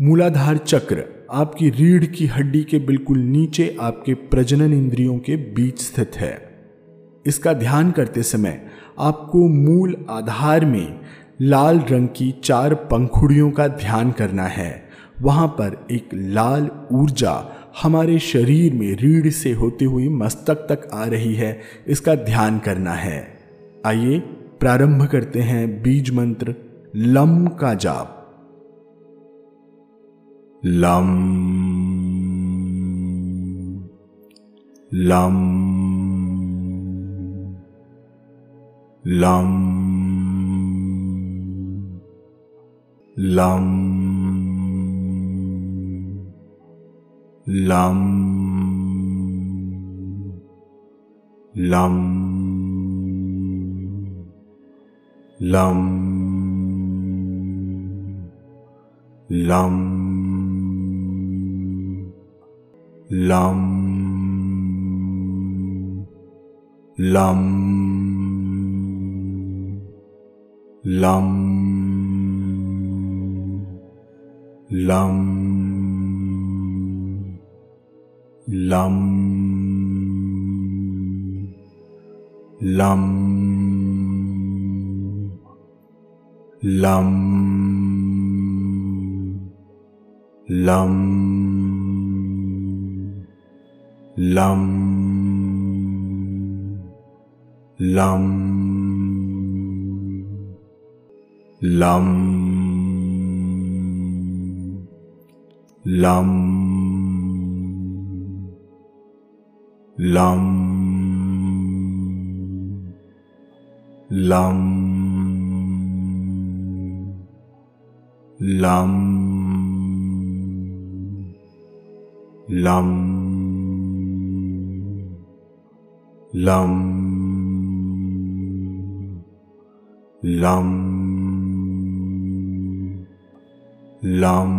मूलाधार चक्र आपकी रीढ़ की हड्डी के बिल्कुल नीचे आपके प्रजनन इंद्रियों के बीच स्थित है। इसका ध्यान करते समय आपको मूल आधार में लाल रंग की चार पंखुड़ियों का ध्यान करना है। वहाँ पर एक लाल ऊर्जा हमारे शरीर में रीढ़ से होते हुए मस्तक तक आ रही है। इसका ध्यान करना है। आइए प्रारंभ करते हैं बीज मंत्र, लम का जाप। lầm lầm lầm lầm lầm lầm lầm lầm lầm lầm lầm lầm lầm lầm lầm lầm Lum, lum, lum, lum, lum, lum, lum, lum. lum lum lum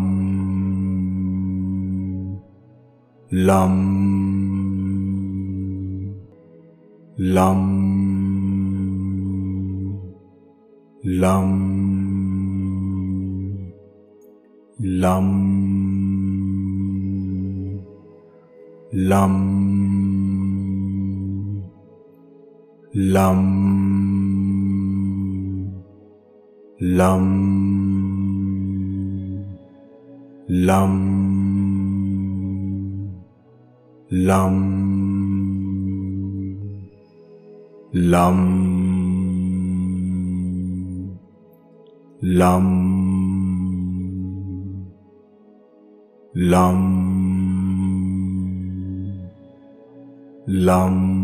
lum lum lum lum lum lầm lầm lầm lầm lầm lầm lầm lầm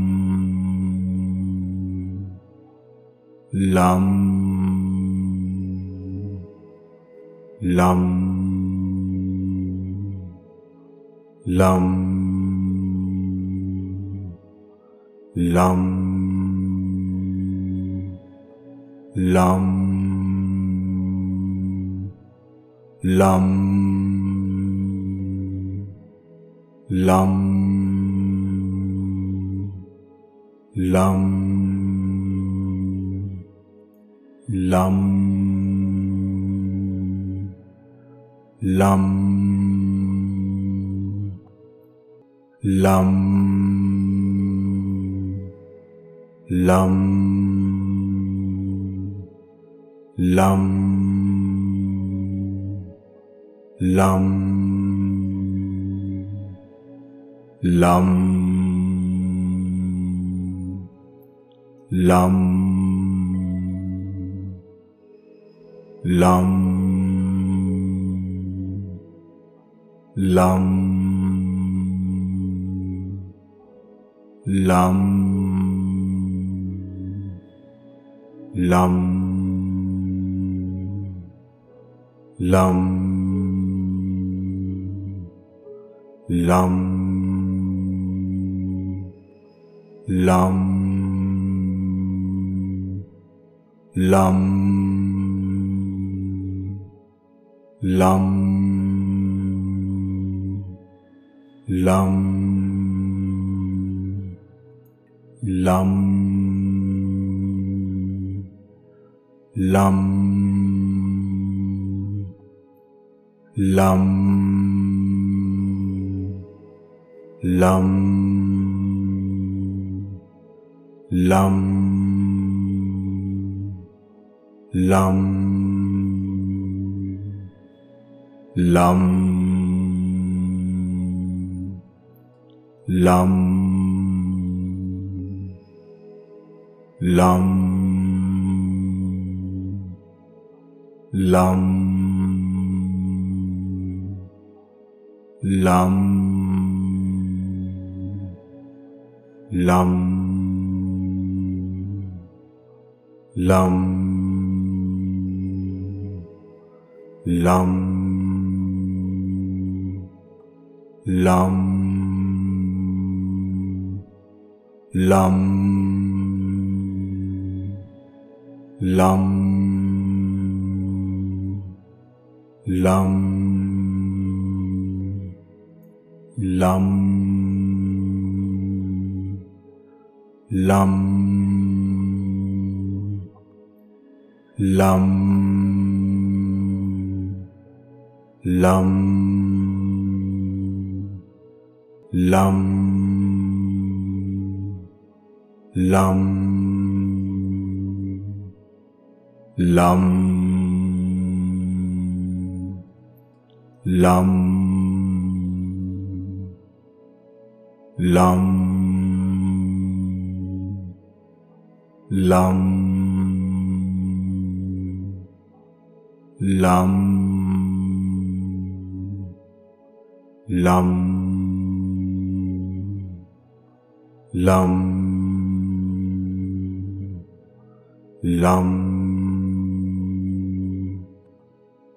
Lum, lum, lum, lum, lum, lum, lum, lum. Lum, lum, lum, lum, lum, lum, lum, lum. Lum, lum, lum, lum, lum, lum, lum, lum. lầm lầm lầm lầm lầm lầm lầm lầm lum lum lum lum lum lum lum lum lầm lầm lầm lầm lầm lầm lầm lầm lum lum lum lum lum lum lum lum lầm lầm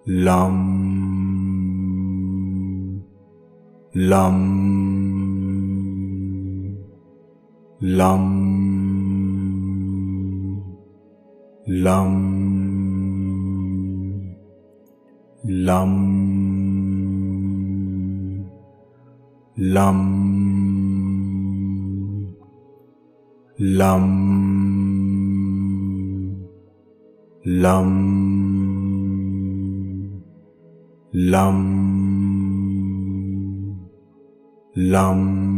lầm lầm lầm lầm lầm lầm lầm lầm lầm lầm